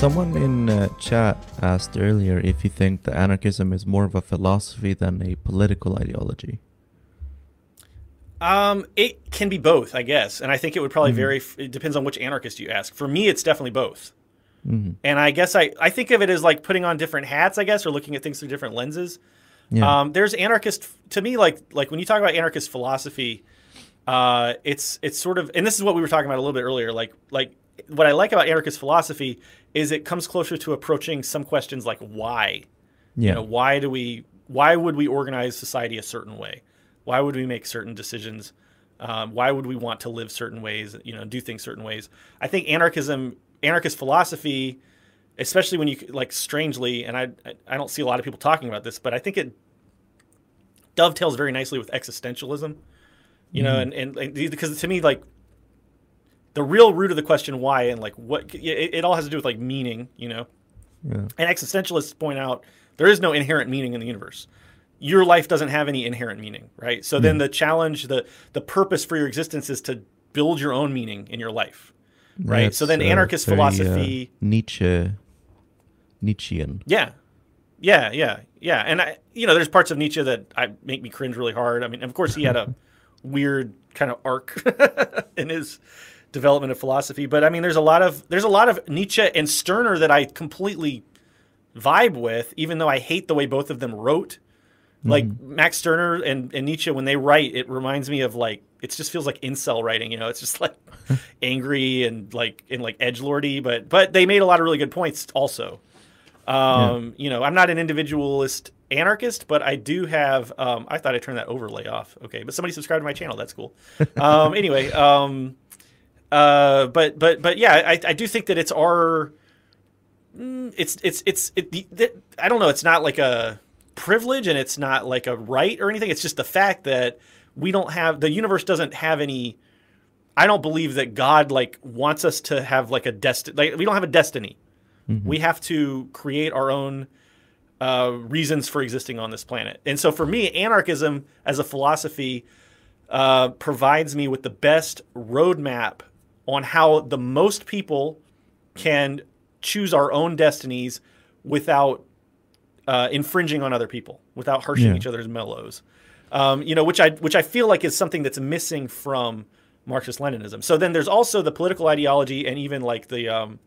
Someone in uh, chat asked earlier if you think that anarchism is more of a philosophy than a political ideology. Um, it can be both, I guess, and I think it would probably mm-hmm. vary. It depends on which anarchist you ask. For me, it's definitely both. Mm-hmm. And I guess I, I think of it as like putting on different hats, I guess, or looking at things through different lenses. Yeah. Um, there's anarchist to me, like like when you talk about anarchist philosophy, uh, it's it's sort of, and this is what we were talking about a little bit earlier. Like like what I like about anarchist philosophy is it comes closer to approaching some questions like why. Yeah. You know, why do we? Why would we organize society a certain way? Why would we make certain decisions? Um, why would we want to live certain ways? You know, do things certain ways? I think anarchism, anarchist philosophy, especially when you like strangely, and I I don't see a lot of people talking about this, but I think it dovetails very nicely with existentialism. You mm know, mm-hmm. and, and, and because to me, like the real root of the question why and like what it, it all has to do with like meaning. You know, yeah. and existentialists point out there is no inherent meaning in the universe your life doesn't have any inherent meaning, right? So mm. then hmm. the challenge, the the purpose for your existence is to build your own meaning in your life, right? That's, so then anarchist uh, very, philosophy, uh, Nietzsche, Nietzschean, yeah, yeah, yeah, yeah. And I, you know, there's parts of Nietzsche that I make me cringe really hard. I mean, of course, he had a weird kind of arc in his development of philosophy, but I mean, there's a lot of there's a lot of Nietzsche and Stirner that I completely vibe with, even though I hate the way both of them wrote like mm-hmm. Max Stirner and, and Nietzsche, when they write, it reminds me of like it just feels like incel writing. You know, it's just like angry and like and like edge lordy, but but they made a lot of really good points also. Um, yeah. You know, I'm not an individualist anarchist, but I do have. Um, I thought I turned that overlay off. Okay, but somebody subscribed to my channel. That's cool. Um, anyway, um, uh, but but but yeah, I, I do think that it's our. Mm, it's it's it's it, the, I don't know. It's not like a privilege and it's not like a right or anything. It's just the fact that we don't have the universe doesn't have any. I don't believe that God like wants us to have like a destiny. Like we don't have a destiny. Mm-hmm. We have to create our own uh, reasons for existing on this planet. And so for me, anarchism as a philosophy uh, provides me with the best roadmap on how the most people can choose our own destinies without uh, infringing on other people without harshing yeah. each other's mellows. Um, you know, which I which I feel like is something that's missing from Marxist Leninism. So then there's also the political ideology and even like the um,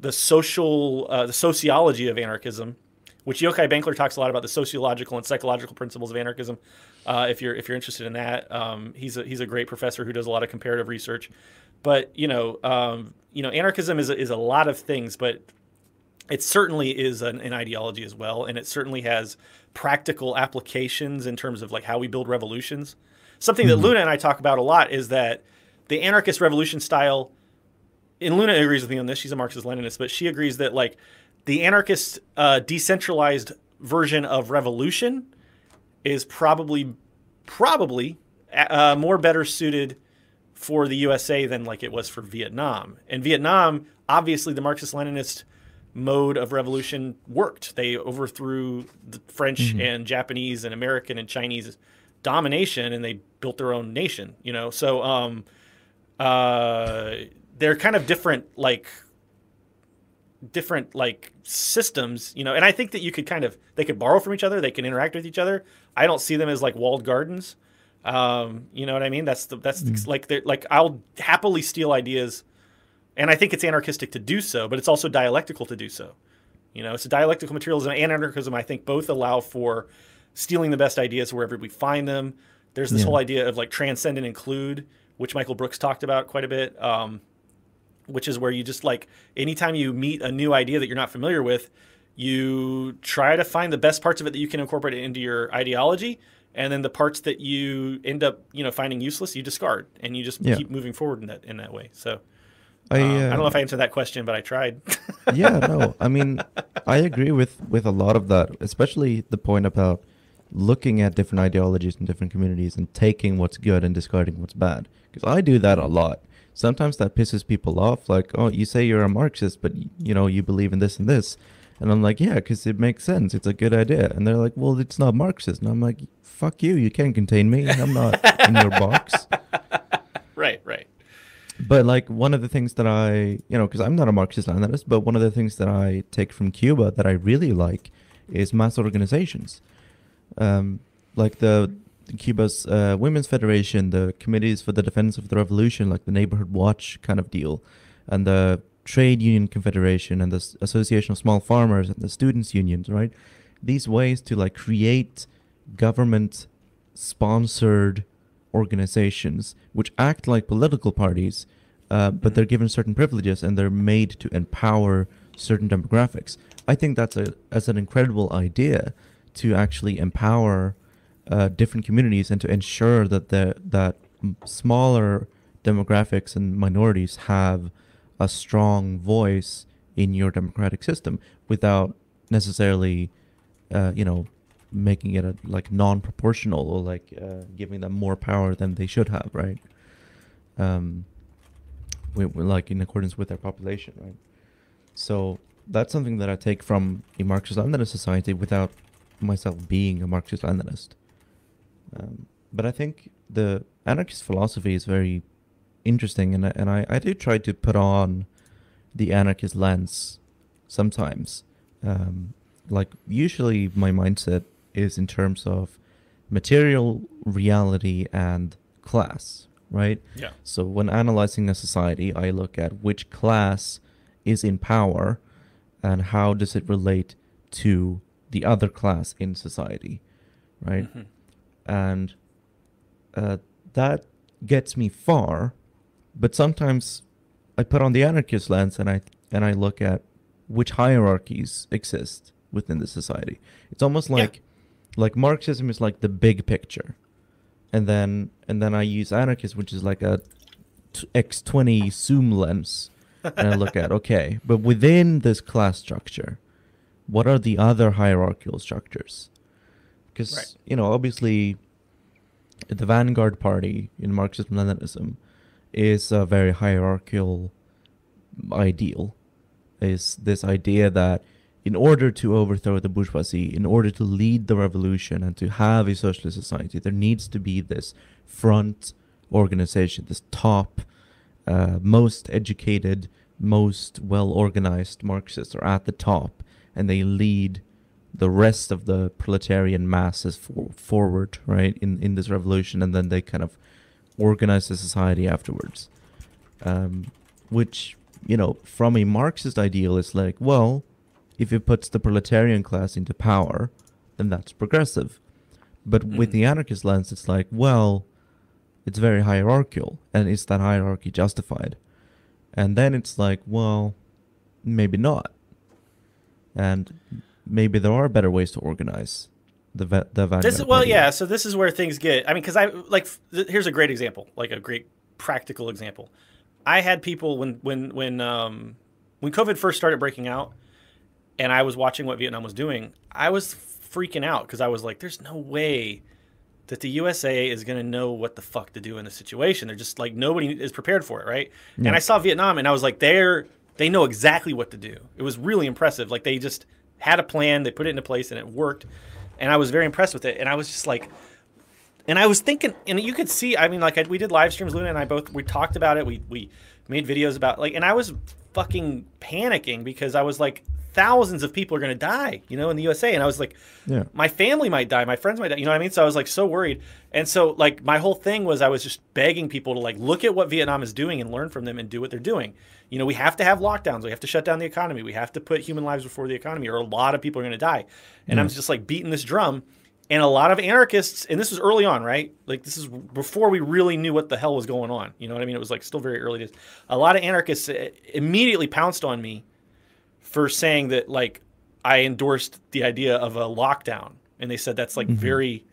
the social uh, the sociology of anarchism, which Yochai Benkler talks a lot about the sociological and psychological principles of anarchism. Uh, if you're if you're interested in that, um, he's a, he's a great professor who does a lot of comparative research. But you know, um, you know, anarchism is a, is a lot of things, but it certainly is an, an, ideology as well, and it certainly has practical applications in terms of like how we build revolutions. Something mm-hmm. that Luna and I talk about a lot is that the anarchist revolution style. And Luna agrees with me on this. She's a Marxist-Leninist, but she agrees that like the anarchist uh, decentralized version of revolution is probably probably uh, more better suited for the USA than like it was for Vietnam. And Vietnam, obviously, the Marxist-Leninist mode of revolution worked. They overthrew the French mm-hmm. and Japanese and American and Chinese domination, and they built their own nation. You know, so um, uh, they're kind of different, like different like systems. You know, and I think that you could kind of they could borrow from each other. They can interact with each other. I don't see them as like walled gardens. Um, you know what I mean? That's the that's mm-hmm. like they're like I'll happily steal ideas and I think it's anarchistic to do so, but it's also dialectical to do so. You know, so dialectical materialism and anarchism, I think, both allow for stealing the best ideas wherever we find them. There's this yeah. whole idea of like transcend and include, which Michael Brooks talked about quite a bit, um, which is where you just like anytime you meet a new idea that you're not familiar with, you try to find the best parts of it that you can incorporate into your ideology, and then the parts that you end up you know finding useless, you discard, and you just yeah. keep moving forward in that in that way. So. I, uh, um, I don't know if I answered that question, but I tried. yeah, no. I mean, I agree with with a lot of that, especially the point about looking at different ideologies in different communities and taking what's good and discarding what's bad. Because I do that a lot. Sometimes that pisses people off. Like, oh, you say you're a Marxist, but you know you believe in this and this, and I'm like, yeah, because it makes sense. It's a good idea. And they're like, well, it's not Marxist. And I'm like, fuck you. You can't contain me. I'm not in your box. Right, right But like one of the things that I, you know, because I'm not a Marxist Leninist, but one of the things that I take from Cuba that I really like is mass organizations, um, like the Cuba's uh, Women's Federation, the Committees for the Defense of the Revolution, like the Neighborhood Watch kind of deal, and the Trade Union Confederation and the Association of Small Farmers and the Students Unions, right? These ways to like create government sponsored organizations which act like political parties, uh, but they're given certain privileges and they're made to empower certain demographics. I think that's a that's an incredible idea to actually empower uh, different communities and to ensure that the that smaller demographics and minorities have a strong voice in your democratic system without necessarily, uh, you know, making it a, like non-proportional or like uh, giving them more power than they should have, right? Um, we, like in accordance with their population, right? So that's something that I take from a Marxist-Leninist society without myself being a Marxist-Leninist. Um, but I think the anarchist philosophy is very interesting, and I, and I, I do try to put on the anarchist lens sometimes. Um, like usually, my mindset is in terms of material reality and class, right? Yeah. So when analyzing a society, I look at which class is in power and how does it relate to the other class in society, right? Mhm. And uh, that gets me far. But sometimes I put on the anarchist lens and I and I look at which hierarchies exist within the society. It's almost Yeah. like like Marxism is like the big picture, and then and then I use anarchism, which is like a X twenty zoom lens, and I look at okay, but within this class structure, what are the other hierarchical structures? Because Right. you know, obviously, the vanguard party in Marxism Leninism is a very hierarchical ideal. Is this idea that in order to overthrow the bourgeoisie, in order to lead the revolution and to have a socialist society, there needs to be this front organization, this top, uh, most educated, most well organized Marxists are at the top, and they lead the rest of the proletarian masses for, forward, right, in, in this revolution, and then they kind of organize the society afterwards. Um, which, you know, from a Marxist ideal, is like, well, if it puts the proletarian class into power, then that's progressive. But with Mhm. the anarchist lens, it's like, well, it's very hierarchical, and is that hierarchy justified? And then it's like, well, maybe not. And maybe there are better ways to organize the the vanguard. This is, well, party. yeah. So this is where things get. I mean, because I like. Th- here's a great example, like a great practical example. I had people when when when um, when COVID first started breaking out, and I was watching what Vietnam was doing. I was freaking out because I was like, "There's no way that the USA is going to know what the fuck to do in this situation. They're just like nobody is prepared for it, right?" And I saw Vietnam, and I was like, "They're they know exactly what to do." It was really impressive. Like they just had a plan, they put it into place, and it worked. And I was very impressed with it. And I was just like, and I was thinking, and you could see, I mean, like I, we did live streams, Luna and I both, we talked about it. We we made videos about like, and I was fucking panicking because I was like, thousands of people are gonna die, you know, in the USA, and I was like, Yeah. my family might die, my friends might die, you know what I mean? So I was like so worried, and so like my whole thing was I was just begging people to like look at what Vietnam is doing and learn from them and do what they're doing. You know, we have to have lockdowns, we have to shut down the economy, we have to put human lives before the economy, or a lot of people are gonna die. And I'm just like beating this drum. And a lot of anarchists, and this was early on, right? Like this is before we really knew what the hell was going on. You know what I mean? It was like still very early days. A lot of anarchists uh, immediately pounced on me for saying that like I endorsed the idea of a lockdown, and they said that's like very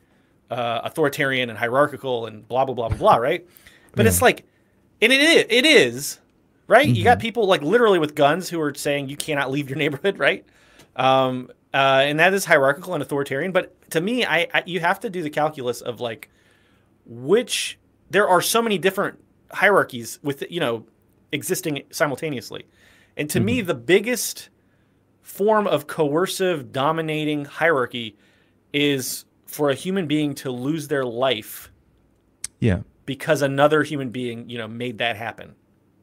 uh, authoritarian and hierarchical and blah blah blah blah blah, right? But it's like, and it is, it is, right? You got people like literally with guns who are saying you cannot leave your neighborhood, right? Um, uh, and that is hierarchical and authoritarian. But to me, I, I you have to do the calculus of like which there are so many different hierarchies with you know existing simultaneously, and to me, the biggest form of coercive dominating hierarchy is for a human being to lose their life Yeah. because another human being, you know, made that happen.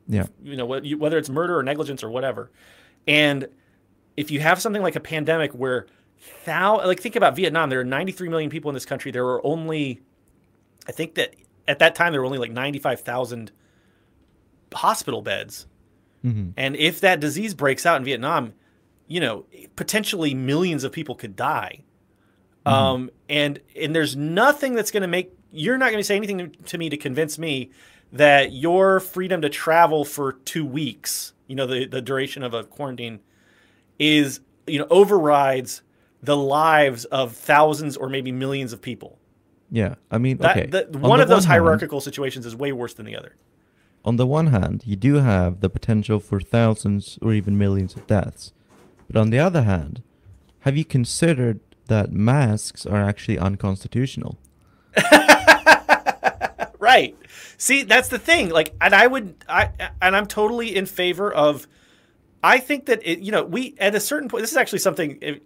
Yeah. You know, whether it's murder or negligence or whatever. And if you have something like a pandemic where thou like think about Vietnam, there are 93 million people in this country. There were only I think that at that time there were only like 95,000 hospital beds. hmm And if that disease breaks out in Vietnam, you know, potentially millions of people could die. Um, and and there's nothing that's going to make you're not going to say anything to me to convince me that your freedom to travel for two weeks, you know, the the duration of a quarantine, is you know overrides the lives of thousands or maybe millions of people. Yeah. I mean, That, okay. that- on one the of those hand- hierarchical situations is way worse than the other. on the one hand, you do have the potential for thousands or even millions of deaths. But on the other hand, have you considered that masks are actually unconstitutional? Right. See, that's the thing. Like, and I would, I, and I'm totally in favor of. I think that it, you know, we at a certain point. This is actually something.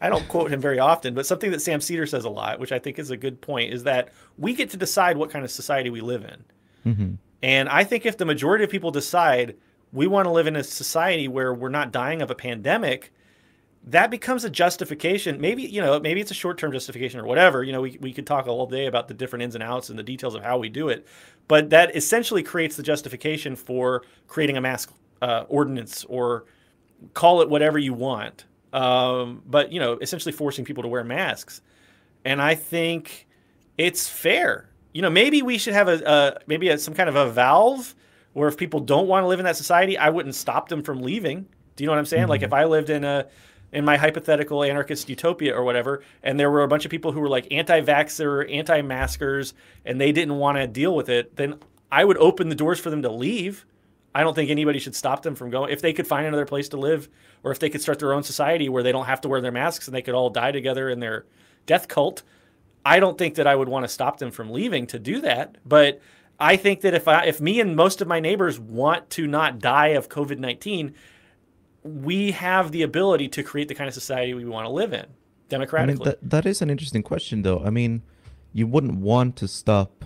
I don't quote him very often, but something that Sam Seder says a lot, which I think is a good point, is that we get to decide what kind of society we live in. hmm And I think if the majority of people decide we want to live in a society where we're not dying of a pandemic, that becomes a justification. Maybe, you know, maybe it's a short term justification or whatever. You know, we, we could talk all day about the different ins and outs and the details of how we do it. But that essentially creates the justification for creating a mask uh, ordinance or call it whatever you want. Um, but, you know, essentially forcing people to wear masks. And I think it's fair. You know, maybe we should have a, maybe a, some kind of a valve where if people don't want to live in that society, I wouldn't stop them from leaving. Do you know what I'm saying? Like if I lived in a in my hypothetical anarchist utopia or whatever, and there were a bunch of people who were like anti-vaxxer, anti-maskers, and they didn't want to deal with it, then I would open the doors for them to leave. I don't think anybody should stop them from going. If they could find another place to live, or if they could start their own society where they don't have to wear their masks and they could all die together in their death cult, I don't think that I would want to stop them from leaving to do that. But I think that if I, if me and most of my neighbors want to not die of COVID nineteen, we have the ability to create the kind of society we want to live in I mean, democratically. that, that is an interesting question, though. I mean, you wouldn't want to stop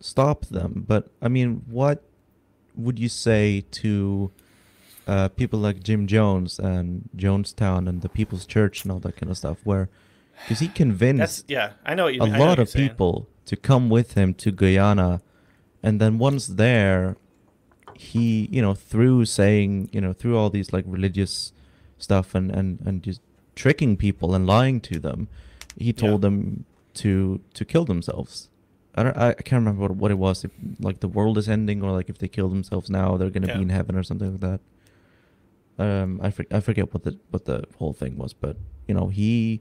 stop them, but I mean, what would you say to uh, people like Jim Jones and Jonestown and the People's Church and all that kind of stuff? Where, because he That's convinced yeah, I know you a. I know lot what of saying. people to come with him to Guyana, and then once there, he you know through saying you know through all these like religious stuff and and and just tricking people and lying to them, he told them to to kill themselves. I don't I, I can't remember what, what it was if like the world is ending or like if they kill themselves now they're gonna Yeah. be in heaven or something like that. Um, I for, I forget what the what the whole thing was, but you know he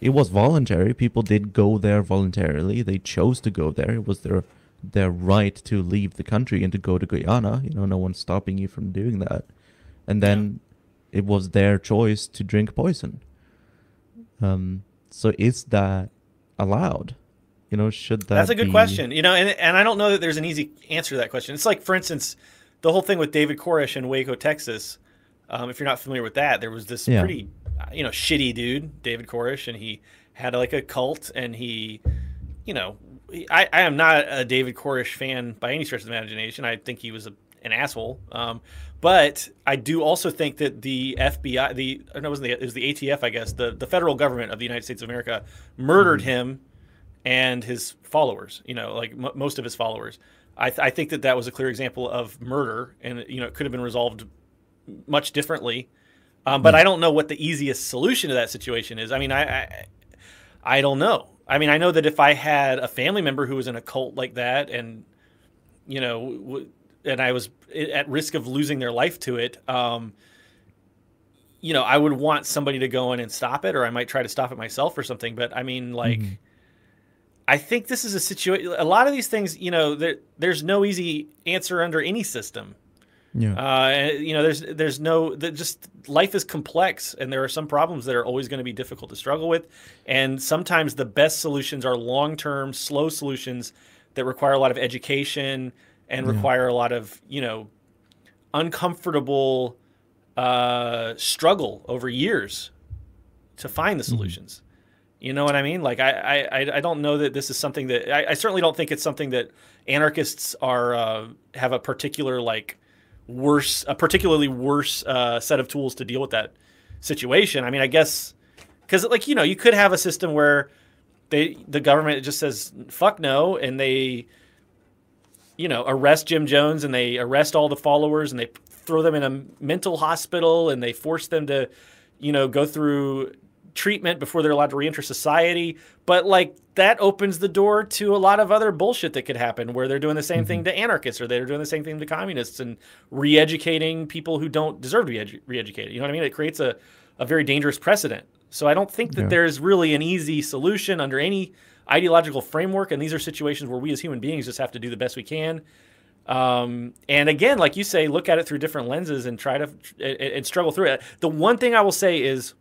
it was voluntary. People did go there voluntarily. They chose to go there. It was their their right to leave the country and to go to Guyana. You know, no one's stopping you from doing that. And then it was their choice to drink poison. Um, so is that allowed? You know, should that? That's a good be- question. You know, and and I don't know that there's an easy answer to that question. It's like, for instance, the whole thing with David Koresh in Waco, Texas. Um, if you're not familiar with that, there was this Yeah. pretty, uh, you know, shitty dude, David Koresh, and he had like a cult, and he, you know, I, I am not a David Koresh fan by any stretch of the imagination. I think he was a, an asshole. Um, but I do also think that the FBI, the no, it wasn't the, it was the ATF, I guess, the the federal government of the United States of America murdered him and his followers. You know, like m- most of his followers. I, th- I think that that was a clear example of murder, and you know, it could have been resolved much differently. Um, but I don't know what the easiest solution to that situation is. I mean, I, I I don't know. I mean, I know that if I had a family member who was in a cult like that, and you know, w- and I was at risk of losing their life to it, um, you know, I would want somebody to go in and stop it, or I might try to stop it myself or something. But I mean, like, Mhm. I think this is a situation. A lot of these things, you know, there, there's no easy answer under any system. Yeah. Uh, you know, there's there's no just life is complex, and there are some problems that are always going to be difficult to struggle with, and sometimes the best solutions are long term, slow solutions that require a lot of education and Yeah. require a lot of you know uncomfortable uh, struggle over years to find the solutions. You know what I mean? Like I, I, I don't know that this is something that I, I certainly don't think it's something that anarchists are uh, have a particular like worse, a particularly worse uh, set of tools to deal with that situation. I mean, I guess because like you know you could have a system where they the government just says fuck no and they you know arrest Jim Jones and they arrest all the followers and they throw them in a mental hospital and they force them to you know go through treatment before they're allowed to reenter society. But like that opens the door to a lot of other bullshit that could happen where they're doing the same mm-hmm. thing to anarchists or they're doing the same thing to communists and re-educating people who don't deserve to be edu- re-educated. You know what I mean? It creates a, a very dangerous precedent. So I don't think that yeah. there's really an easy solution under any ideological framework. And these are situations where we as human beings just have to do the best we can. Um, and again, like you say, look at it through different lenses and try to and struggle through it. The one thing I will say is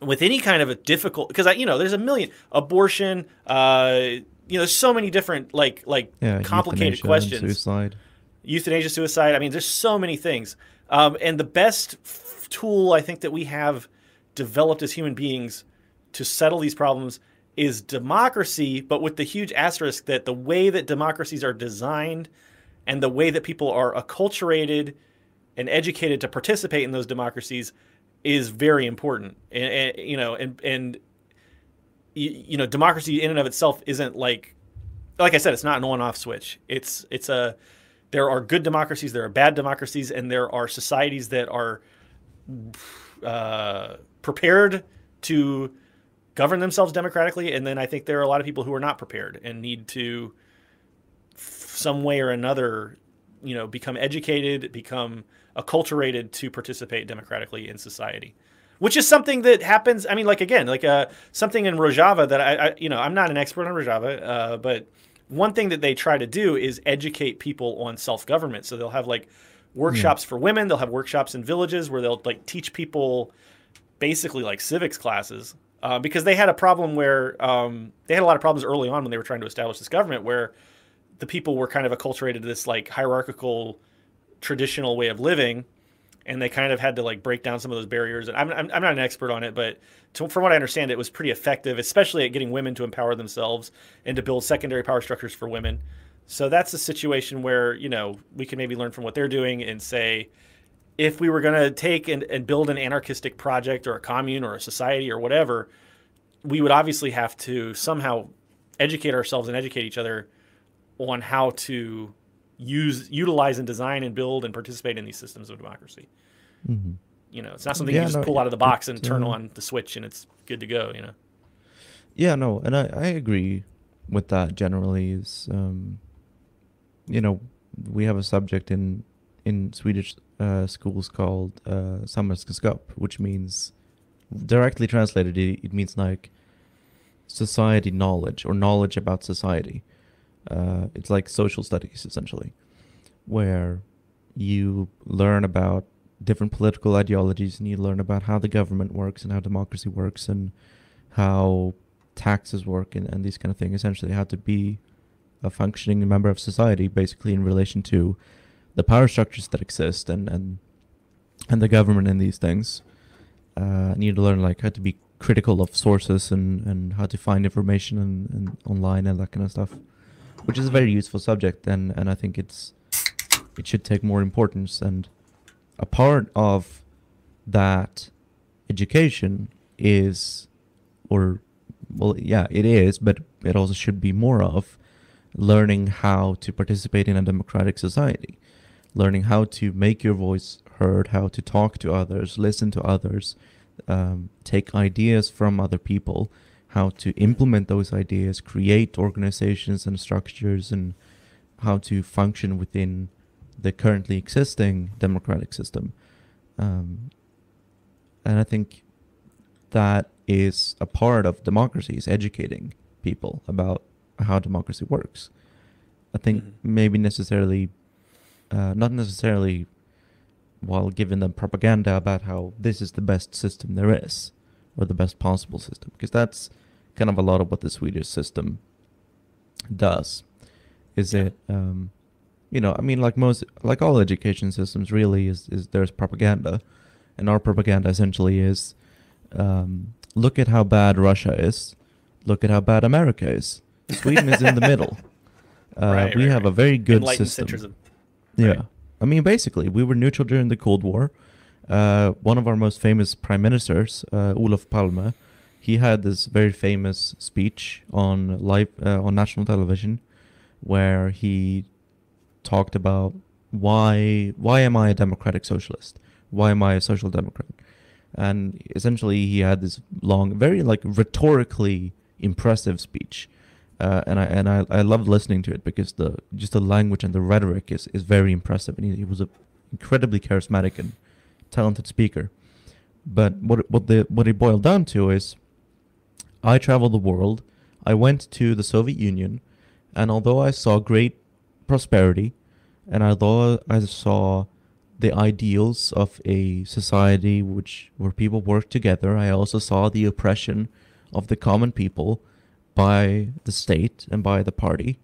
with any kind of a difficult because I you know there's a million abortion uh you know there's so many different like like yeah, complicated questions. suicide. Euthanasia suicide I mean there's so many things. Um, and the best f- tool I think that we have developed as human beings to settle these problems is democracy but with the huge asterisk that the way that democracies are designed and the way that people are acculturated and educated to participate in those democracies is very important, and, and you know, and and you, you, know, democracy in and of itself isn't like, like I said, it's not an on-off switch. It's it's a there are good democracies, there are bad democracies, and there are societies that are uh, prepared to govern themselves democratically, and then I think there are a lot of people who are not prepared and need to, some way or another, you know, become educated, become acculturated to participate democratically in society which is something that happens i mean like again like uh, something in rojava that I, I, you know i'm not an expert on rojava uh, but one thing that they try to do is educate people on self-government so they'll have like workshops mm. for women they'll have workshops in villages where they'll like teach people basically like civics classes uh, because they had a problem where um, they had a lot of problems early on when they were trying to establish this government where the people were kind of acculturated to this like hierarchical traditional way of living and they kind of had to like break down some of those barriers. And i'm, I'm, I'm not an expert on it but to, from what i understand it was pretty effective especially at getting women to empower themselves and to build secondary power structures for women. So that's a situation where you know we can maybe learn from what they're doing and say if we were going to take and, and build an anarchistic project or a commune or a society or whatever we would obviously have to somehow educate ourselves and educate each other on how to use utilize and design and build and participate in these systems of democracy. Mm-hmm. You know, it's not something yeah, you just no, pull out of the box and turn on the switch and it's good to go. You know. Yeah, no, and I, I agree with that. Generally, is um, you know, we have a subject in in Swedish uh, schools called uh, samhällskunskap, which means directly translated, it, it means like society knowledge or knowledge about society. Uh, it's like social studies essentially, where you learn about different political ideologies and you learn about how the government works and how democracy works and how taxes work and, and these kind of things. Essentially, how to be a functioning member of society, basically in relation to the power structures that exist and and and the government and these things. Uh, need to learn like how to be critical of sources and, and how to find information and, and online and that kind of stuff which is a very useful subject, and and I think it's it should take more importance. And a part of that education is, or well, yeah, it is, but it also should be more of learning how to participate in a democratic society, learning how to make your voice heard, how to talk to others, listen to others, um, take ideas from other people, how to implement those ideas, create organizations and structures, and how to function within the currently existing democratic system. Um, and I think that is a part of democracy is educating people about how democracy works. I think mm-hmm. maybe necessarily, uh, not necessarily while giving them propaganda about how this is the best system there is or the best possible system, because that's kind of a lot of what the Swedish system does. Is yeah. it, um, you know, I mean, like most, like all education systems, really, is is there's propaganda, and our propaganda essentially is um, look at how bad Russia is. Look at how bad America is. Sweden is in the middle. Uh, Right, we right, have a very good system. centrism. Yeah. I mean, basically, we were neutral during the Cold War. Uh, one of our most famous prime ministers, uh, Olof Palme, he had this very famous speech on live uh, on national television, where he talked about why why am I a democratic socialist? Why am I a social democrat? And essentially, he had this long, very like rhetorically impressive speech, uh, and I and I, I loved listening to it because the just the language and the rhetoric is, is very impressive, and he, he was a incredibly charismatic and talented speaker. But what what the what it boiled down to is, I traveled the world. I went to the Soviet Union, and although I saw great prosperity, and although I saw the ideals of a society which where people work together, I also saw the oppression of the common people by the state and by the party.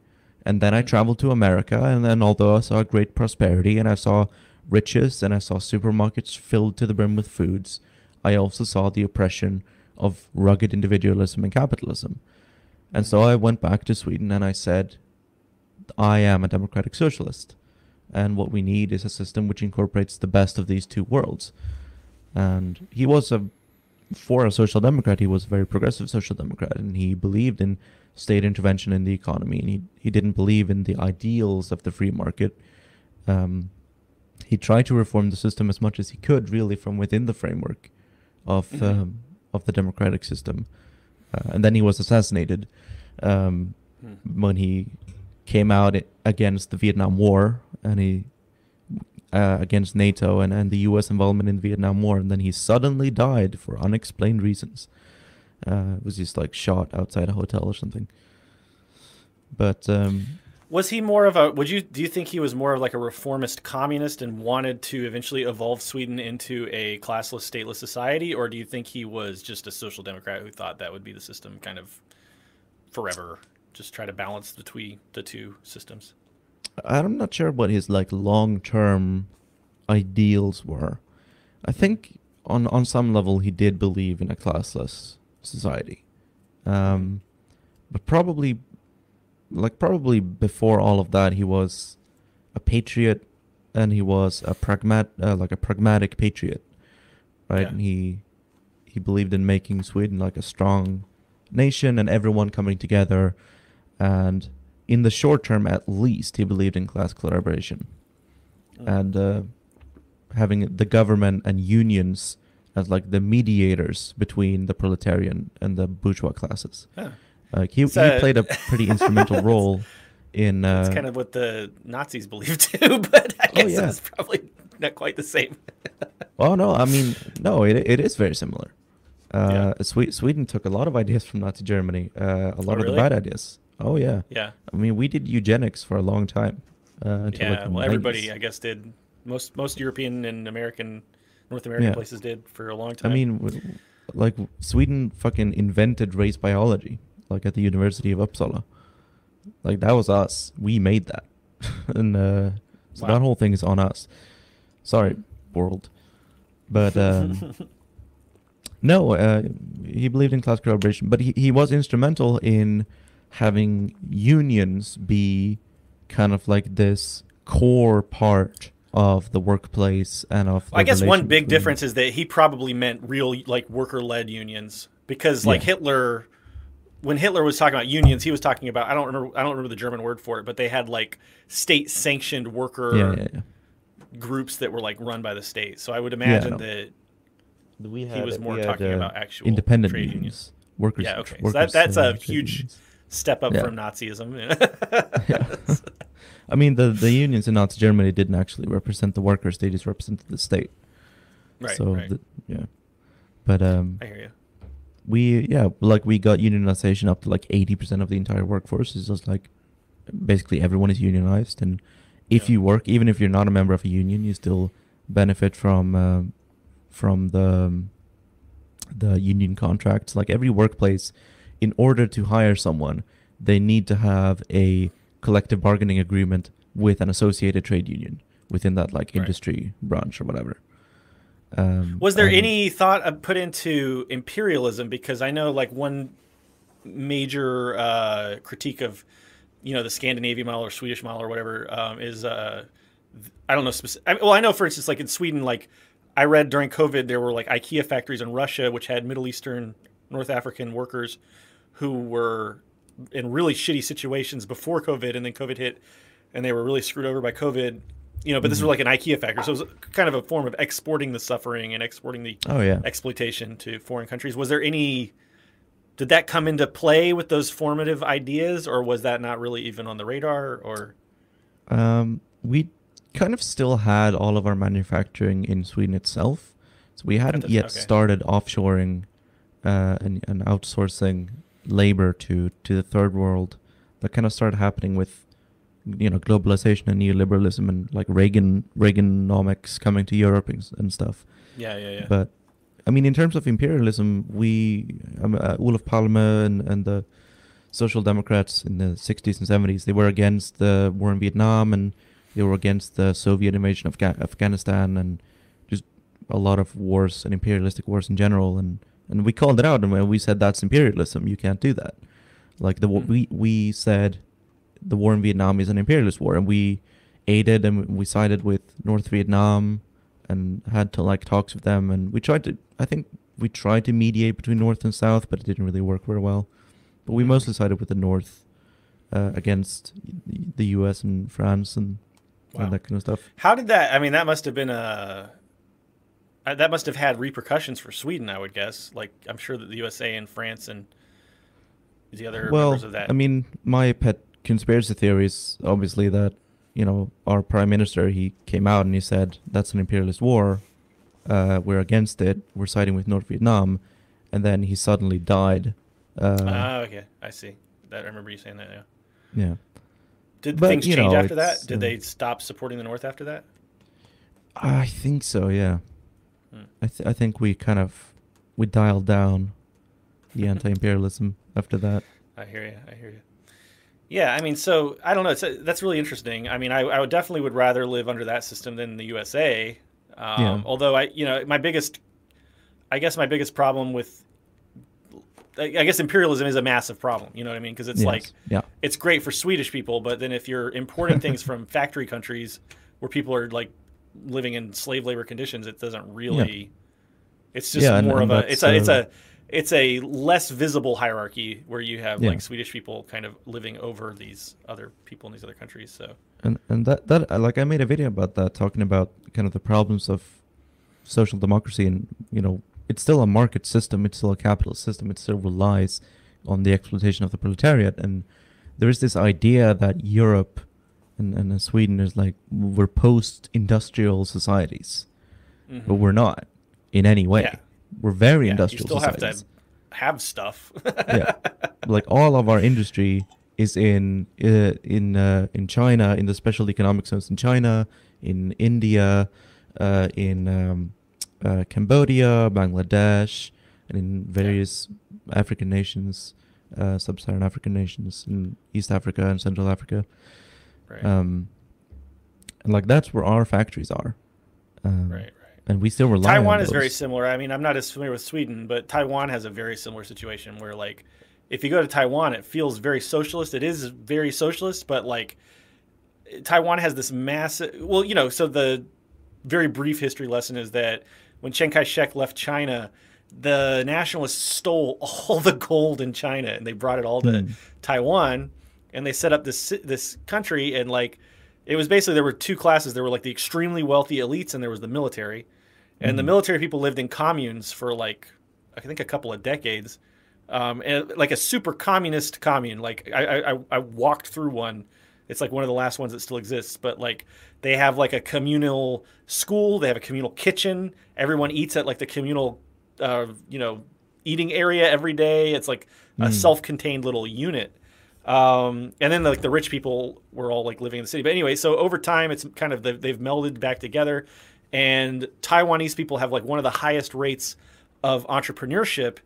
And then I traveled to America, and then although I saw great prosperity and I saw riches and I saw supermarkets filled to the brim with foods, I also saw the oppression of rugged individualism and capitalism. And so I went back to Sweden and I said, I am a democratic socialist. And what we need is a system which incorporates the best of these two worlds. And he was a, for a social democrat, he was a very progressive social democrat, and he believed in state intervention in the economy, and he, he didn't believe in the ideals of the free market. Um, he tried to reform the system as much as he could, really, from within the framework of Mhm. um, of the democratic system. Uh, and then he was assassinated um, Hmm. when he came out against the Vietnam War and he uh, against NATO and, and the U.S. involvement in the Vietnam War, and then he suddenly died for unexplained reasons. Uh, was just like shot outside a hotel or something. But um, Was he more of a? Would you do you think he was more of like a reformist communist and wanted to eventually evolve Sweden into a classless, stateless society, or do you think he was just a social democrat who thought that would be the system kind of forever? Just try to balance between the two systems. I'm not sure what his like long term ideals were. I think on on some level he did believe in a classless society, um, but probably like probably before all of that he was a patriot and he was a pragmat uh, like a pragmatic patriot, right? Yeah. And he he believed in making Sweden like a strong nation and everyone coming together and in the short term at least he believed in class collaboration and uh, having the government and unions as like the mediators between the proletarian and the bourgeois classes Huh. Like he, So- he played a pretty instrumental role in uh, It's kind of what the Nazis believed too, but I Oh, guess yeah. it's probably not quite the same. oh no i mean no it, it is very similar uh, Yeah. Swe- Sweden took a lot of ideas from Nazi Germany, uh, a lot of really? the bad ideas. Oh yeah, yeah, I mean we did eugenics for a long time. Uh, until yeah. like well, everybody, I guess, did most most European and American, North American Yeah. places did for a long time. I mean, like Sweden fucking invented race biology, like at the University of Uppsala. Like that was us. We made that, and uh, so Wow. that whole thing is on us. Sorry, world, but um, no, uh, he believed in class collaboration, but he he was instrumental in having unions be kind of like this core part of the workplace and of. I guess one big difference is that he probably meant real like worker-led unions because like Yeah. Hitler when Hitler was talking about unions he was talking about I don't remember I don't remember the German word for it but they had like state sanctioned worker Yeah, yeah, yeah. groups that were like run by the state. So I would imagine no. that We he was more we had, talking uh, about actual independent trade unions, unions. workers. Yeah, okay. So that, that's uh, a huge unions. step up Yeah. from Nazism. Yeah. I mean, the the unions in Nazi Germany didn't actually represent the workers; they just represented the state. right, so right. the, yeah, but um, I hear you. We yeah, like we got unionization up to like eighty percent of the entire workforce. It's just like basically everyone is unionized, and if Yeah. you work, even if you're not a member of a union, you still benefit from um, from the um, the union contracts. Like every workplace, in order to hire someone, they need to have a collective bargaining agreement with an associated trade union within that like Right. industry branch or whatever. Um, Was there and- any thought put into imperialism? Because I know like one major uh, critique of you know the Scandinavian model or Swedish model or whatever um, is uh, I don't know. specific. I, well, I know for instance, like in Sweden, like I read during COVID, there were like IKEA factories in Russia which had Middle Eastern, North African workers who were in really shitty situations before COVID, and then COVID hit, and they were really screwed over by COVID. You know, but this was like an IKEA factor, so it was kind of a form of exporting the suffering and exporting the Oh yeah. exploitation to foreign countries. Was there any? Did that come into play with those formative ideas, or was that not really even on the radar? Or Um, we kind of still had all of our manufacturing in Sweden itself, so we hadn't yet okay. started offshoring uh, and, and outsourcing labor to to the third world. That kind of started happening with you know globalization and neoliberalism and like Reagan Reaganomics coming to Europe and, stuff. yeah, yeah, yeah. But I mean, in terms of imperialism, we um, uh, Palme and, and the Social Democrats in the 60s and 70s, they were against the war in Vietnam and they were against the Soviet invasion of Ga- Afghanistan and just a lot of wars and imperialistic wars in general. And, and we called it out and we said that's imperialism. You can't do that. Like the wa- Mm. we we said the war in Vietnam is an imperialist war, and we aided and we sided with North Vietnam and had to like talks with them and we tried to I think we tried to mediate between North and South, but it didn't really work very well. But we Mhm. mostly sided with the North uh, against the U.S. and France and, Wow. and that kind of stuff. How did that? I mean, that must have been a. uh, That must have had repercussions for Sweden, I would guess. Like, I'm sure that the USA and France and the other well, members of that. I mean, my pet conspiracy theories, obviously that you know our prime minister he came out and he said that's an imperialist war, uh, we're against it, we're siding with North Vietnam, and then he suddenly died. Uh, Ah, okay, I see. That I remember you saying that. Yeah. yeah. Did But, things change know, after that? Did uh, they stop supporting the North after that? I think so. Yeah. Hmm. I th- I think we kind of we dialed down the anti-imperialism after that. I hear you. I hear you. Yeah, I mean, so I don't know. It's, that's really interesting. I mean, I, I would definitely would rather live under that system than the USA. Um, Yeah. Although I, you know, my biggest, I guess my biggest problem with, I I guess imperialism is a massive problem. You know what I mean? Because it's Yes. like yeah, it's great for Swedish people, but then if you're importing things from factory countries where people are like living in slave labor conditions, it doesn't really. It's just Yeah, more and of a. It's a. It's uh, a. It's a less visible hierarchy where you have Yeah. like Swedish people kind of living over these other people in these other countries. So and and that that like I made a video about that, talking about kind of the problems of social democracy, and you know, it's still a market system, it's still a capitalist system, it still relies on the exploitation of the proletariat, and there is this idea that Europe and and Sweden is like we're post-industrial societies, but mhm. we're not in any way. Yeah. We're very Yeah, you industrial still have societies. to have stuff. yeah, like all of our industry is in uh, in uh, in China, in the special economic zones in China, in India, uh, in um, uh, Cambodia, Bangladesh, and in various African nations, uh, sub-Saharan African nations, in East Africa and Central Africa. right. Um, and like that's where our factories are. Um, right. And we still rely on Taiwan is very similar. I mean, I'm not as familiar with Sweden, but Taiwan has a very similar situation where, like, if you go to Taiwan, it feels very socialist. It is very socialist, but like, Taiwan has this massive. Well, you know, so the very brief history lesson is that when Chiang Kai-shek left China, the nationalists stole all the gold in China and they brought it all to Hmm. Taiwan, and they set up this this country and like it was basically there were two classes. There were like the extremely wealthy elites, and there was the military. And the Mhm. military people lived in communes for like I think a couple of decades, um, and like a super communist commune. Like I, I I walked through one. It's like one of the last ones that still exists. But like they have like a communal school. They have a communal kitchen. Everyone eats at like the communal, uh, you know, eating area every day. It's like a Mm. self-contained little unit. Um, and then like the rich people were all like living in the city. But anyway, so over time, it's kind of they've melded back together, and Taiwanese people have like one of the highest rates of entrepreneurship,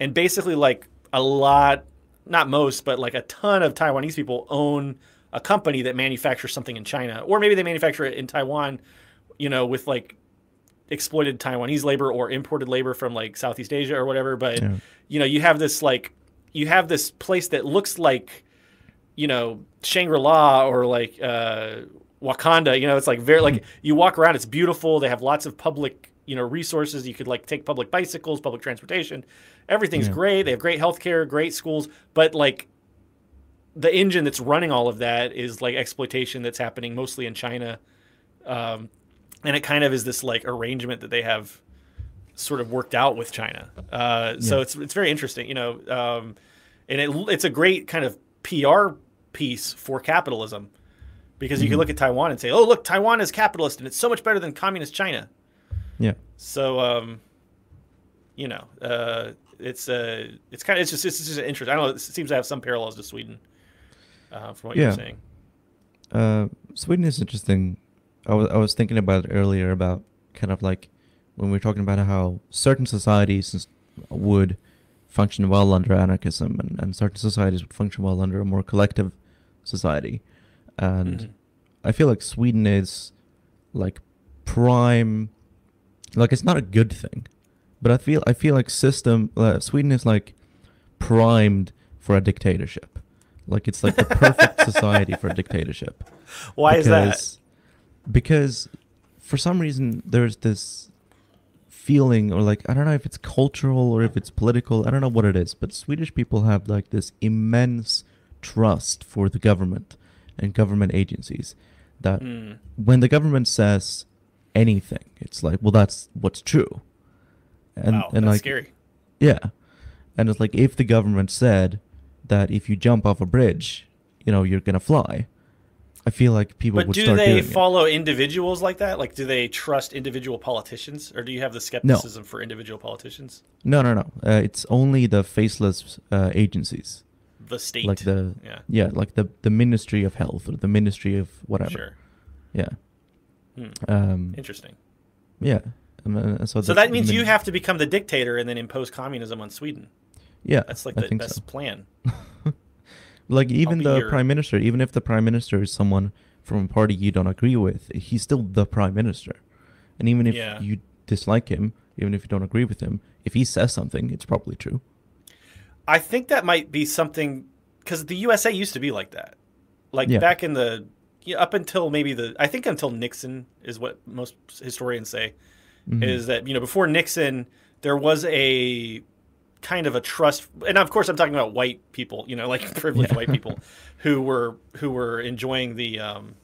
and basically like a lot, not most, but like a ton of Taiwanese people own a company that manufactures something in China, or maybe they manufacture it in Taiwan, you know, with like exploited Taiwanese labor or imported labor from like Southeast Asia or whatever. But yeah. you know, you have this like you have this place that looks like you know Shangri La or like uh, Wakanda. You know, it's like very like mm-hmm. you walk around, it's beautiful. They have lots of public you know resources. You could like take public bicycles, public transportation. Everything's yeah. great. They have great healthcare, great schools, but like the engine that's running all of that is like exploitation that's happening mostly in China. Um, and it kind of is this like arrangement that they have sort of worked out with China. Uh, yeah. So it's it's very interesting, you know, um, and it, it's a great kind of PR piece for capitalism because you mm-hmm. can look at Taiwan and say, "Oh, look, Taiwan is capitalist and it's so much better than communist China." Yeah. So, um, you know, uh, it's uh, it's kind of it's just it's just interesting. I don't know. It seems to have some parallels to Sweden, uh, from what yeah. you're saying. Uh, Sweden is interesting I was I was thinking about it earlier about kind of like when we are talking about how certain societies would function well under anarchism and, and certain societies would function well under a more collective society. And mm-hmm. I feel like Sweden is like prime like it's not a good thing. But I feel I feel like system uh, Sweden is like primed for a dictatorship. Like it's like the perfect society for a dictatorship. Why is that? because for some reason there's this feeling or like I don't know if it's cultural or if it's political, I don't know what it is, but Swedish people have like this immense trust for the government and government agencies that mm. when the government says anything, it's like, well that's what's true. And wow, and like scary. Yeah. And it's like if the government said that if you jump off a bridge, you know, you're gonna fly I feel like people but would do they follow it. individuals like that? Like, do they trust individual politicians, or do you have the skepticism no. for individual politicians? No, no, no. Uh, it's only the faceless uh, agencies. The state, like the yeah, yeah, like the the Ministry of Health or the Ministry of whatever. Sure. Yeah. Hmm. Um, Interesting. Yeah. Uh, so, so that means you have to become the dictator and then impose communism on Sweden. Yeah, that's like the best so. plan. Like even the your... prime minister, even if the prime minister is someone from a party you don't agree with, he's still the prime minister. And even if yeah. you dislike him, even if you don't agree with him, if he says something, it's probably true. I think that might be something because the USA used to be like that. Like yeah. back in the up until maybe the I think until Nixon is what most historians say mm-hmm. is that you know before Nixon there was a kind of a trust and of course i'm talking about white people you know like privileged yeah. white people who were who were enjoying the um,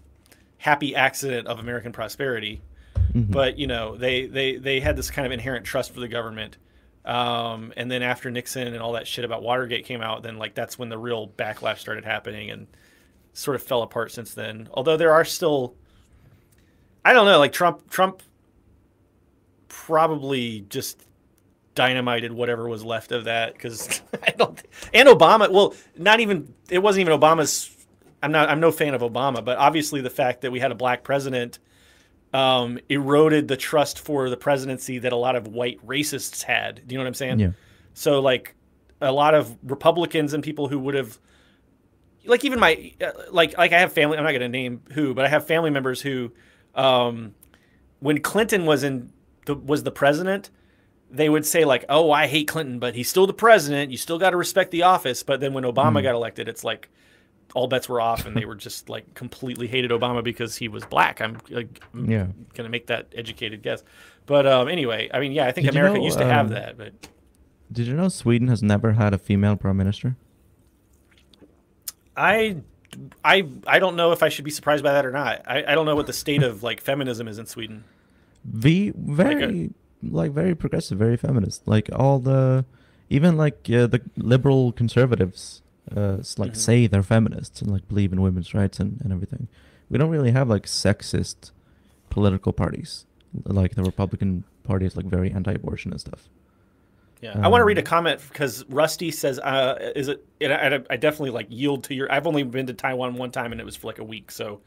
happy accident of american prosperity mm-hmm. but you know they they they had this kind of inherent trust for the government um, and then after nixon and all that shit about watergate came out then like that's when the real backlash started happening and sort of fell apart since then although there are still i don't know like trump trump probably just dynamited whatever was left of that because I don't. And Obama, well, not even it wasn't even Obama's. I'm not. I'm no fan of Obama, but obviously the fact that we had a black president um, eroded the trust for the presidency that a lot of white racists had. Do you know what I'm saying? Yeah. So like a lot of Republicans and people who would have like even my like like I have family. I'm not going to name who, but I have family members who, um, when Clinton was in the, was the president they would say like, "Oh, I hate Clinton, but he's still the president. You still got to respect the office." But then when Obama mm. got elected, it's like all bets were off, and they were just like completely hated Obama because he was black. I'm, like, yeah. gonna make that educated guess, but um, anyway, I mean, yeah, I think did America you know, used to um, have that. But did you know Sweden has never had a female prime minister? I I I don't know if I should be surprised by that or not. I, I don't know what the state of like feminism is in Sweden. The very like a, like very progressive, very feminist. Like all the, even like uh, the liberal conservatives, uh, like mm-hmm. say they're feminists and like believe in women's rights and, and everything. We don't really have like sexist political parties. Like the Republican Party is like very anti-abortion and stuff. Yeah, um, I want to read a comment because Rusty says, uh, "Is it?" I, I definitely like yield to your. I've only been to Taiwan one time, and it was for like a week. So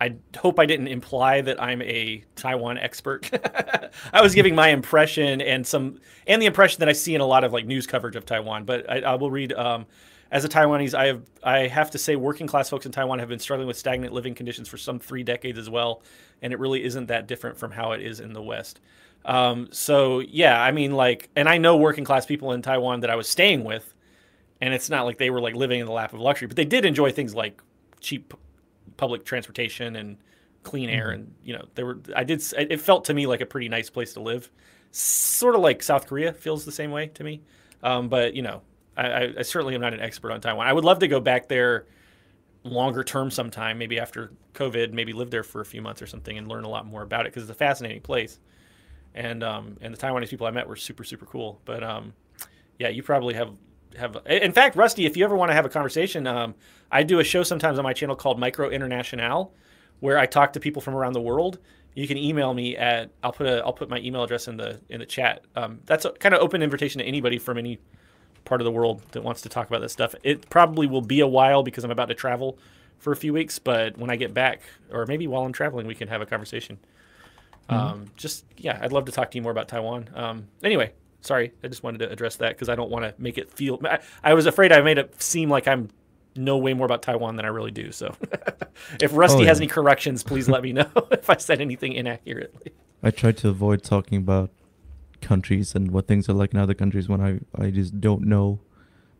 I hope I didn't imply that I'm a Taiwan expert. I was giving my impression and some and the impression that I see in a lot of like news coverage of Taiwan. But I, I will read. Um, as a Taiwanese, I have I have to say working class folks in Taiwan have been struggling with stagnant living conditions for some three decades as well, and it really isn't that different from how it is in the West. Um, so yeah, I mean like, and I know working class people in Taiwan that I was staying with, and it's not like they were like living in the lap of luxury, but they did enjoy things like cheap public transportation and clean air, mm-hmm. and you know there were I did it felt to me like a pretty nice place to live, sort of like South Korea feels the same way to me. Um, but you know, I, I, certainly am not an expert on Taiwan. I would love to go back there longer term sometime, maybe after COVID, maybe live there for a few months or something and learn a lot more about it because it's a fascinating place. And um, and the Taiwanese people I met were super super cool. But um, yeah, you probably have have. In fact, Rusty, if you ever want to have a conversation, um, I do a show sometimes on my channel called Micro International, where I talk to people from around the world. You can email me at I'll put a I'll put my email address in the in the chat. Um, that's a kind of open invitation to anybody from any part of the world that wants to talk about this stuff. It probably will be a while because I'm about to travel for a few weeks, but when I get back, or maybe while I'm traveling, we can have a conversation. Mm-hmm. Um, just yeah, I'd love to talk to you more about Taiwan. Um, anyway, sorry, I just wanted to address that because I don't want to make it feel. I, I, was afraid I made it seem like I'm know way more about Taiwan than I really do. So, if Rusty oh, yeah. has any corrections, please let me know if I said anything inaccurately. I tried to avoid talking about countries and what things are like in other countries when I, I just don't know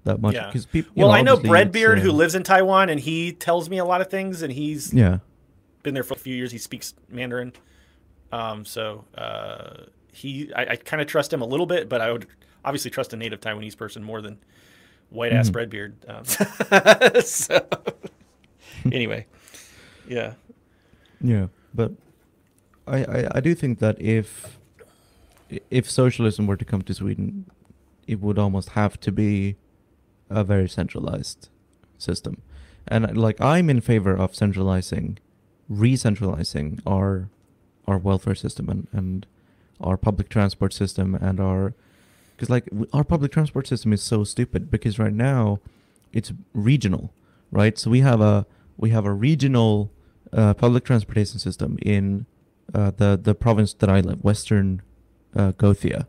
that much because yeah. people. Well, know, I know Breadbeard uh, who lives in Taiwan and he tells me a lot of things and he's yeah been there for a few years. He speaks Mandarin, um, so uh, he I, I kind of trust him a little bit, but I would obviously trust a native Taiwanese person more than white ass mm. Breadbeard. Um, so anyway, yeah, yeah, but I, I I do think that if if socialism were to come to Sweden, it would almost have to be a very centralized system. And like I'm in favor of centralizing, re-centralizing our our welfare system and, and our public transport system and our because like our public transport system is so stupid because right now it's regional, right? So we have a we have a regional uh, public transportation system in uh, the the province that I live, Western uh, Gothia,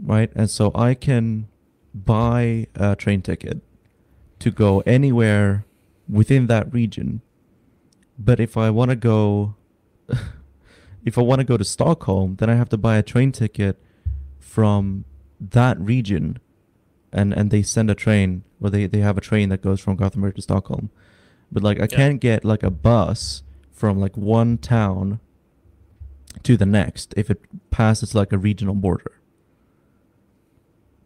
right? And so I can buy a train ticket to go anywhere within that region. But if I want to go, if I want to go to Stockholm, then I have to buy a train ticket from that region, and and they send a train, or they they have a train that goes from Gothenburg to Stockholm. But like I yeah. can't get like a bus from like one town to the next if it passes like a regional border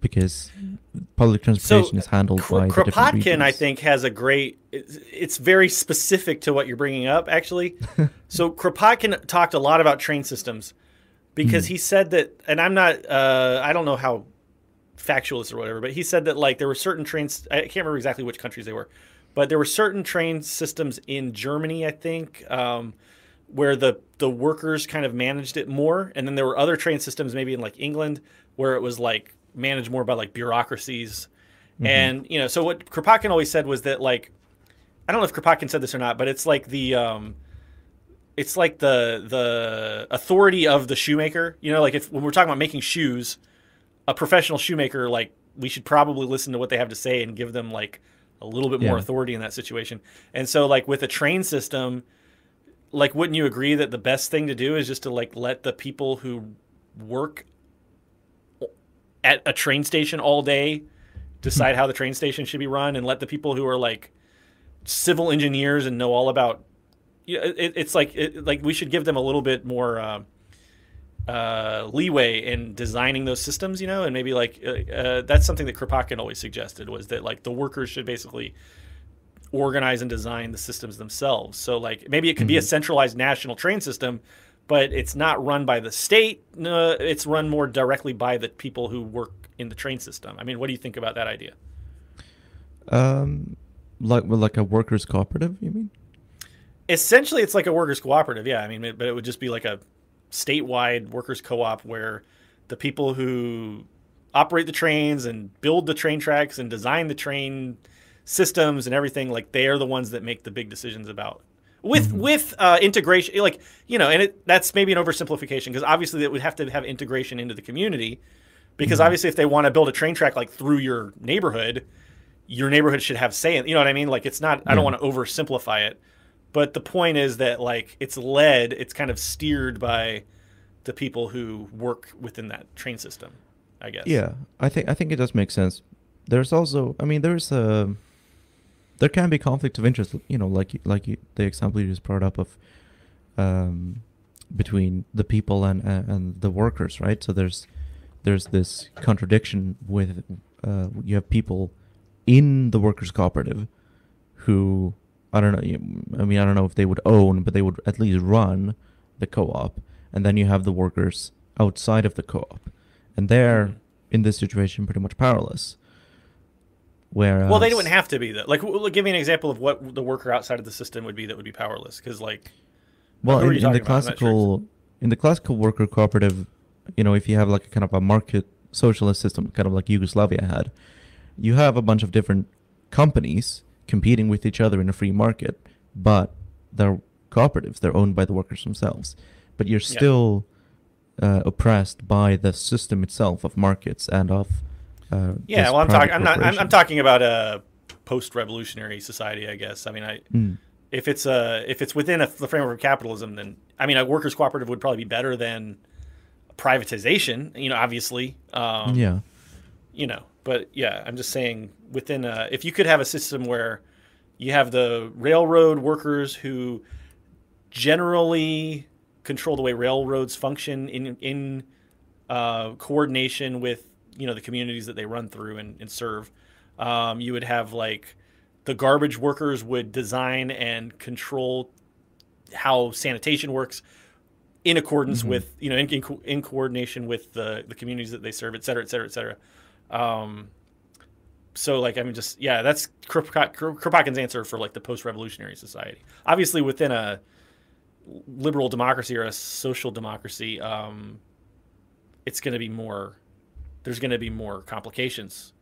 because public transportation so, is handled Kr- by Kropotkin, I think, has a great. It's very specific to what you're bringing up, actually. so Kropotkin talked a lot about train systems because mm. he said that, and I'm not, uh, I don't know how factual this or whatever, but he said that like there were certain trains. I can't remember exactly which countries they were, but there were certain train systems in Germany, I think. Um, where the the workers kind of managed it more, and then there were other train systems, maybe in like England, where it was like managed more by like bureaucracies. Mm-hmm. And you know, so what Kropotkin always said was that like, I don't know if Kropotkin said this or not, but it's like the um, it's like the the authority of the shoemaker. You know, like if when we're talking about making shoes, a professional shoemaker, like we should probably listen to what they have to say and give them like a little bit more authority in that situation. And so like with a train system, like wouldn't you agree that the best thing to do is just to like let the people who work at a train station all day decide how the train station should be run and let the people who are like civil engineers and know all about you know, it, it's like it, like we should give them a little bit more uh, uh, leeway in designing those systems, you know, and maybe like uh, uh that's something that Kropotkin always suggested was that like the workers should basically organize and design the systems themselves. So like maybe it could mm-hmm. be a mm-hmm. centralized national train system, but it's not run by the state. No, it's run more directly by the people who work in the train system. I mean, what do you think about that idea? Um, like well, like a workers cooperative, you mean? Essentially, it's like a workers cooperative. Yeah, I mean, but it would just be like a statewide workers co-op where the people who operate the trains and build the train tracks and design the train systems and everything like they are the ones that make the big decisions about with mm-hmm. with uh, integration like you know and it, that's maybe an oversimplification because obviously it would have to have integration into the community because mm-hmm. obviously if they want to build a train track like through your neighborhood your neighborhood should have say in. You know what I mean? Like it's not. I don't want to oversimplify it, but the point is that like it's led. It's kind of steered by the people who work within that train system. I guess. Yeah, I think I think it does make sense. There's also, I mean, there's a there can be conflict of interest. You know, like like you, the example you just brought up of um, between the people and and the workers, right? So there's there's this contradiction with uh, you have people in the workers cooperative who I don't know. I mean, I don't know if they would own, but they would at least run the co-op, and then you have the workers outside of the co-op, and they're mm-hmm. in this situation pretty much powerless. Whereas, well, they wouldn't have to be that. Like, give me an example of what the worker outside of the system would be that would be powerless, because like, well, in, in the classical, sure. in the classical worker cooperative, you know, if you have like a kind of a market socialist system, kind of like Yugoslavia had, you have a bunch of different companies competing with each other in a free market, but they're cooperatives. They're owned by the workers themselves, but you're still yeah. uh, oppressed by the system itself of markets and of uh, yeah. Well, I'm talking. I'm not. I'm, I'm, talking about a post-revolutionary society. I guess. I mean, I. Mm. If it's a if it's within a, the framework of capitalism, then I mean, a workers' cooperative would probably be better than privatization. You know, obviously. Um, yeah. You know, but yeah, I'm just saying within a, if you could have a system where you have the railroad workers who generally control the way railroads function in in uh, coordination with you know the communities that they run through and, and serve. Um, you would have like the garbage workers would design and control how sanitation works in accordance mm-hmm. with you know in, in, in, coordination with the the communities that they serve, et cetera, et cetera, et cetera. Um, so like I mean, just yeah, that's Kropotkin's answer for like the post-revolutionary society. Obviously, within a liberal democracy or a social democracy, um, it's going to be more. There's going to be more complications.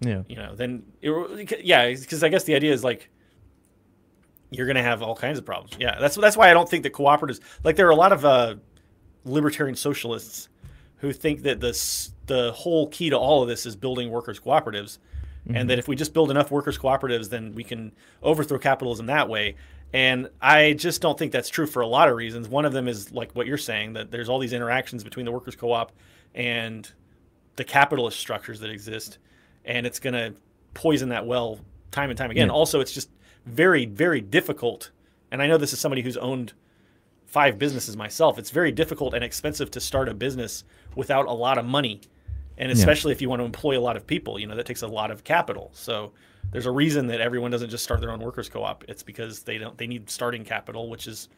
Yeah. You know, then it, yeah, because I guess the idea is like you're going to have all kinds of problems. Yeah, that's that's why I don't think that cooperatives like there are a lot of uh, libertarian socialists who think that this the whole key to all of this is building workers cooperatives mm-hmm. and that if we just build enough workers cooperatives then we can overthrow capitalism that way and i just don't think that's true for a lot of reasons one of them is like what you're saying that there's all these interactions between the workers co-op and the capitalist structures that exist and it's going to poison that well time and time again yeah. also it's just very very difficult and i know this is somebody who's owned five businesses myself it's very difficult and expensive to start a business without a lot of money and especially yeah. if you want to employ a lot of people you know that takes a lot of capital so there's a reason that everyone doesn't just start their own workers co-op it's because they don't they need starting capital which is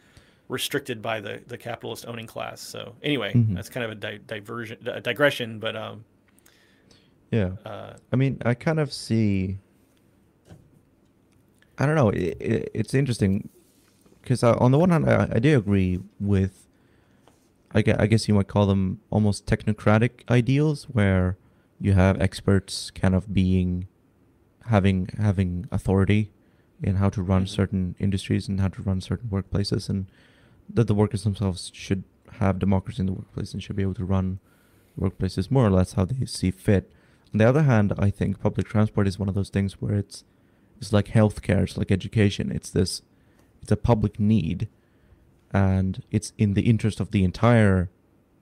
restricted by the the capitalist owning class so anyway mm-hmm. that's kind of a di- diversion a digression but um yeah uh, i mean i kind of see i don't know it, it, it's interesting because on the one hand I, I do agree with I guess, I guess you might call them almost technocratic ideals where you have experts kind of being having having authority in how to run mm-hmm. certain industries and how to run certain workplaces and that the workers themselves should have democracy in the workplace and should be able to run workplaces more or less how they see fit. On the other hand, I think public transport is one of those things where it's it's like healthcare, it's like education. It's this it's a public need and it's in the interest of the entire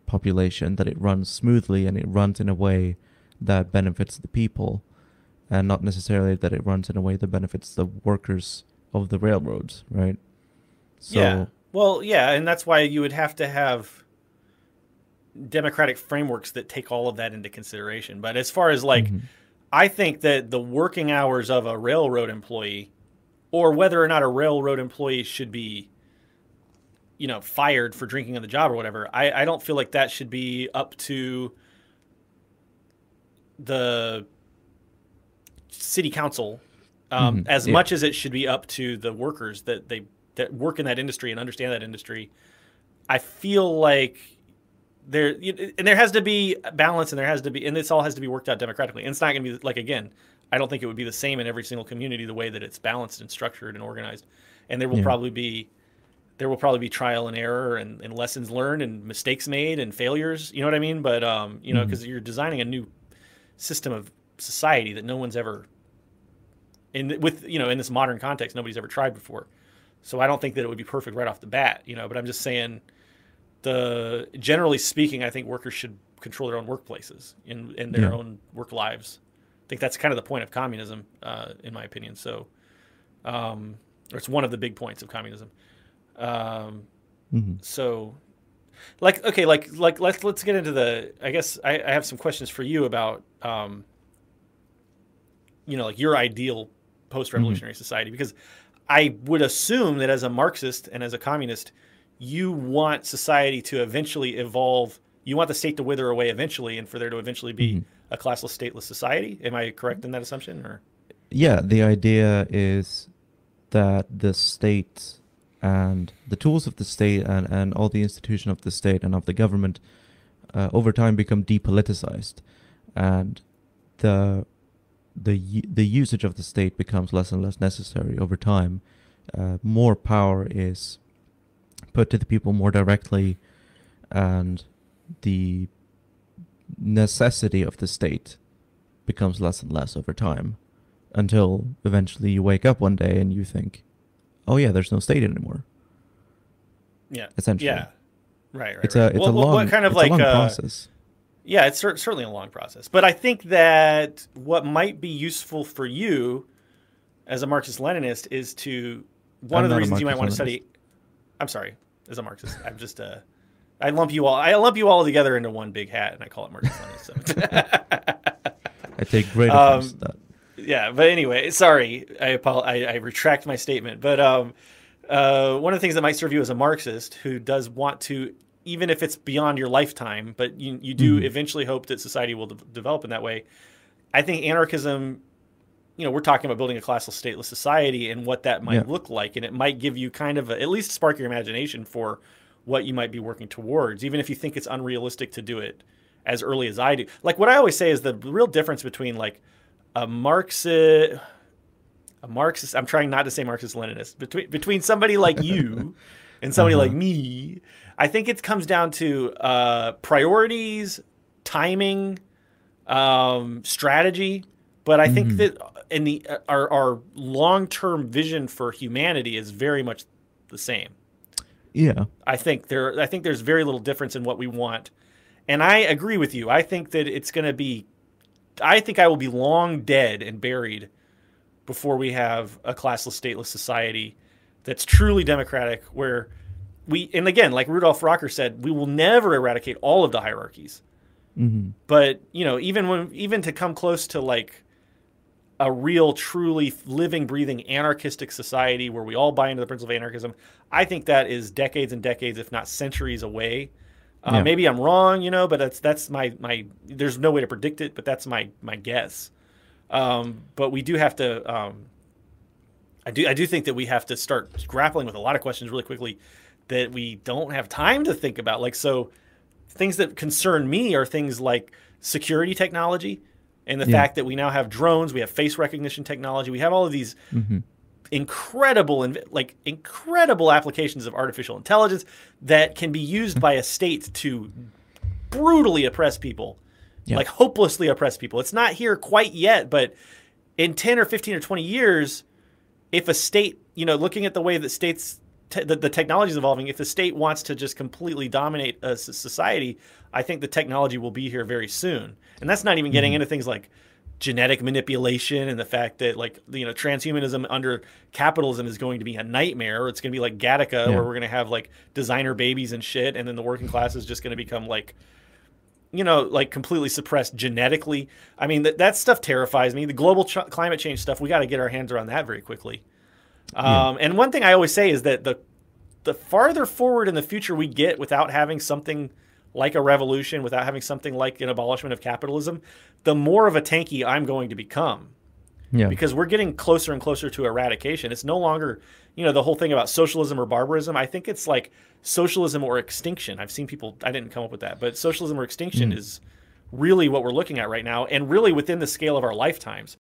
population that it runs smoothly and it runs in a way that benefits the people and not necessarily that it runs in a way that benefits the workers of the railroads, right? So, yeah. Well, yeah, and that's why you would have to have democratic frameworks that take all of that into consideration. But as far as like, mm-hmm. I think that the working hours of a railroad employee, or whether or not a railroad employee should be you know, fired for drinking on the job or whatever. I, I don't feel like that should be up to the city council um, mm-hmm. as yeah. much as it should be up to the workers that they that work in that industry and understand that industry. I feel like there and there has to be balance and there has to be and this all has to be worked out democratically. And it's not going to be like again, I don't think it would be the same in every single community the way that it's balanced and structured and organized. And there will yeah. probably be there will probably be trial and error and, and, lessons learned and mistakes made and failures. You know what I mean? But um, you know, because mm-hmm. you're designing a new system of society that no one's ever in with you know in this modern context nobody's ever tried before. So I don't think that it would be perfect right off the bat, you know. But I'm just saying, the generally speaking, I think workers should control their own workplaces in in their Yeah. own work lives. I think that's kind of the point of communism, uh, in my opinion. So, um, or it's one of the big points of communism. Um, Mhm. so, like, okay, like, like let's let's get into the. I guess I, I have some questions for you about, um, you know, like your ideal post-revolutionary society because I would assume that as a Marxist and as a communist, you want society to eventually evolve. You want the state to wither away eventually, and for there to eventually be a classless, stateless society. Am I correct in that assumption? Or Yeah, the idea is that the state and the tools of the state and, and all the institution of the state and of the government uh, over time become depoliticized, and the the the usage of the state becomes less and less necessary over time. Uh, more power is put to the people more directly, and the necessity of the state becomes less and less over time until eventually you wake up one day and you think, "Oh yeah, there's no state anymore." yeah, Essentially. yeah, right, right. It's right. a it's What- a long what kind of it's like a long uh, process. Yeah, it's cer- certainly a long process. But I think that what might be useful for you as a Marxist Leninist is to one I'm of the reasons you might want to study. I'm sorry, as a Marxist, I'm just uh, I lump you all. I lump you all together into one big hat, and I call it Marxist Leninist. So. I take great um, offense to that. yeah, but anyway, sorry, I, apol- I I retract my statement. But um, uh, one of the things that might serve you as a Marxist who does want to, even if it's beyond your lifetime, but you you do Mhm. eventually hope that society will de- develop in that way. I think anarchism. You know, we're talking about building a classless, stateless society and what that might Yeah. look like, and it might give you kind of a, at least spark your imagination for what you might be working towards, even if you think it's unrealistic to do it as early as I do. Like what I always say is the real difference between like a Marxist, a Marxist. I'm trying not to say Marxist Leninist between between somebody like you and somebody Uh-huh. like me. I think it comes down to uh, priorities, timing, um, strategy. But I think Mhm. that in the uh, our our long term vision for humanity is very much the same. Yeah. I think there I think there's very little difference in what we want. And I agree with you. I think that it's going to be I think I will be long dead and buried before we have a classless stateless society that's truly democratic where we and again like Rudolf Rocker said we will never eradicate all of the hierarchies. Hmm but you know even when even to come close to like a real truly living breathing anarchistic society where we all buy into the principle of anarchism i think that is decades and decades if not centuries away. Uh, Yeah. maybe i'm wrong you know but that's that's my my there's no way to predict it but that's my my guess. Um, but we do have to um, I do I do think that we have to start grappling with a lot of questions really quickly that we don't have time to think about. Like so, things that concern me are things like security technology and the Yeah. fact that we now have drones, we have face recognition technology, we have all of these hmm incredible and like incredible applications of artificial intelligence that can be used by a state to brutally oppress people Yeah. like hopelessly oppress people it's not here quite yet but in 10 or 15 or 20 years if a state you know looking at the way that states te- the, the technology is evolving. If the state wants to just completely dominate a society i think the technology will be here very soon. And that's not even getting mm-hmm. into things like genetic manipulation and the fact that like you know transhumanism under capitalism is going to be a nightmare it's going to be like gattaca Yeah. where we're going to have like designer babies and shit and then the working class is just going to become like you know like completely suppressed genetically. I mean that, that stuff terrifies me. The global ch- climate change stuff we got to get our hands around that very quickly um, and one thing i always say is that the the farther forward in the future we get without having something like a revolution, without having something like an abolishment of capitalism, the more of a tanky I'm going to become. Yeah. Because we're getting closer and closer to eradication. It's no longer, you know, the whole thing about socialism or barbarism. I think it's like socialism or extinction. I've seen people, I didn't come up with that, but socialism or extinction is really what we're looking at right now and really within the scale of our lifetimes.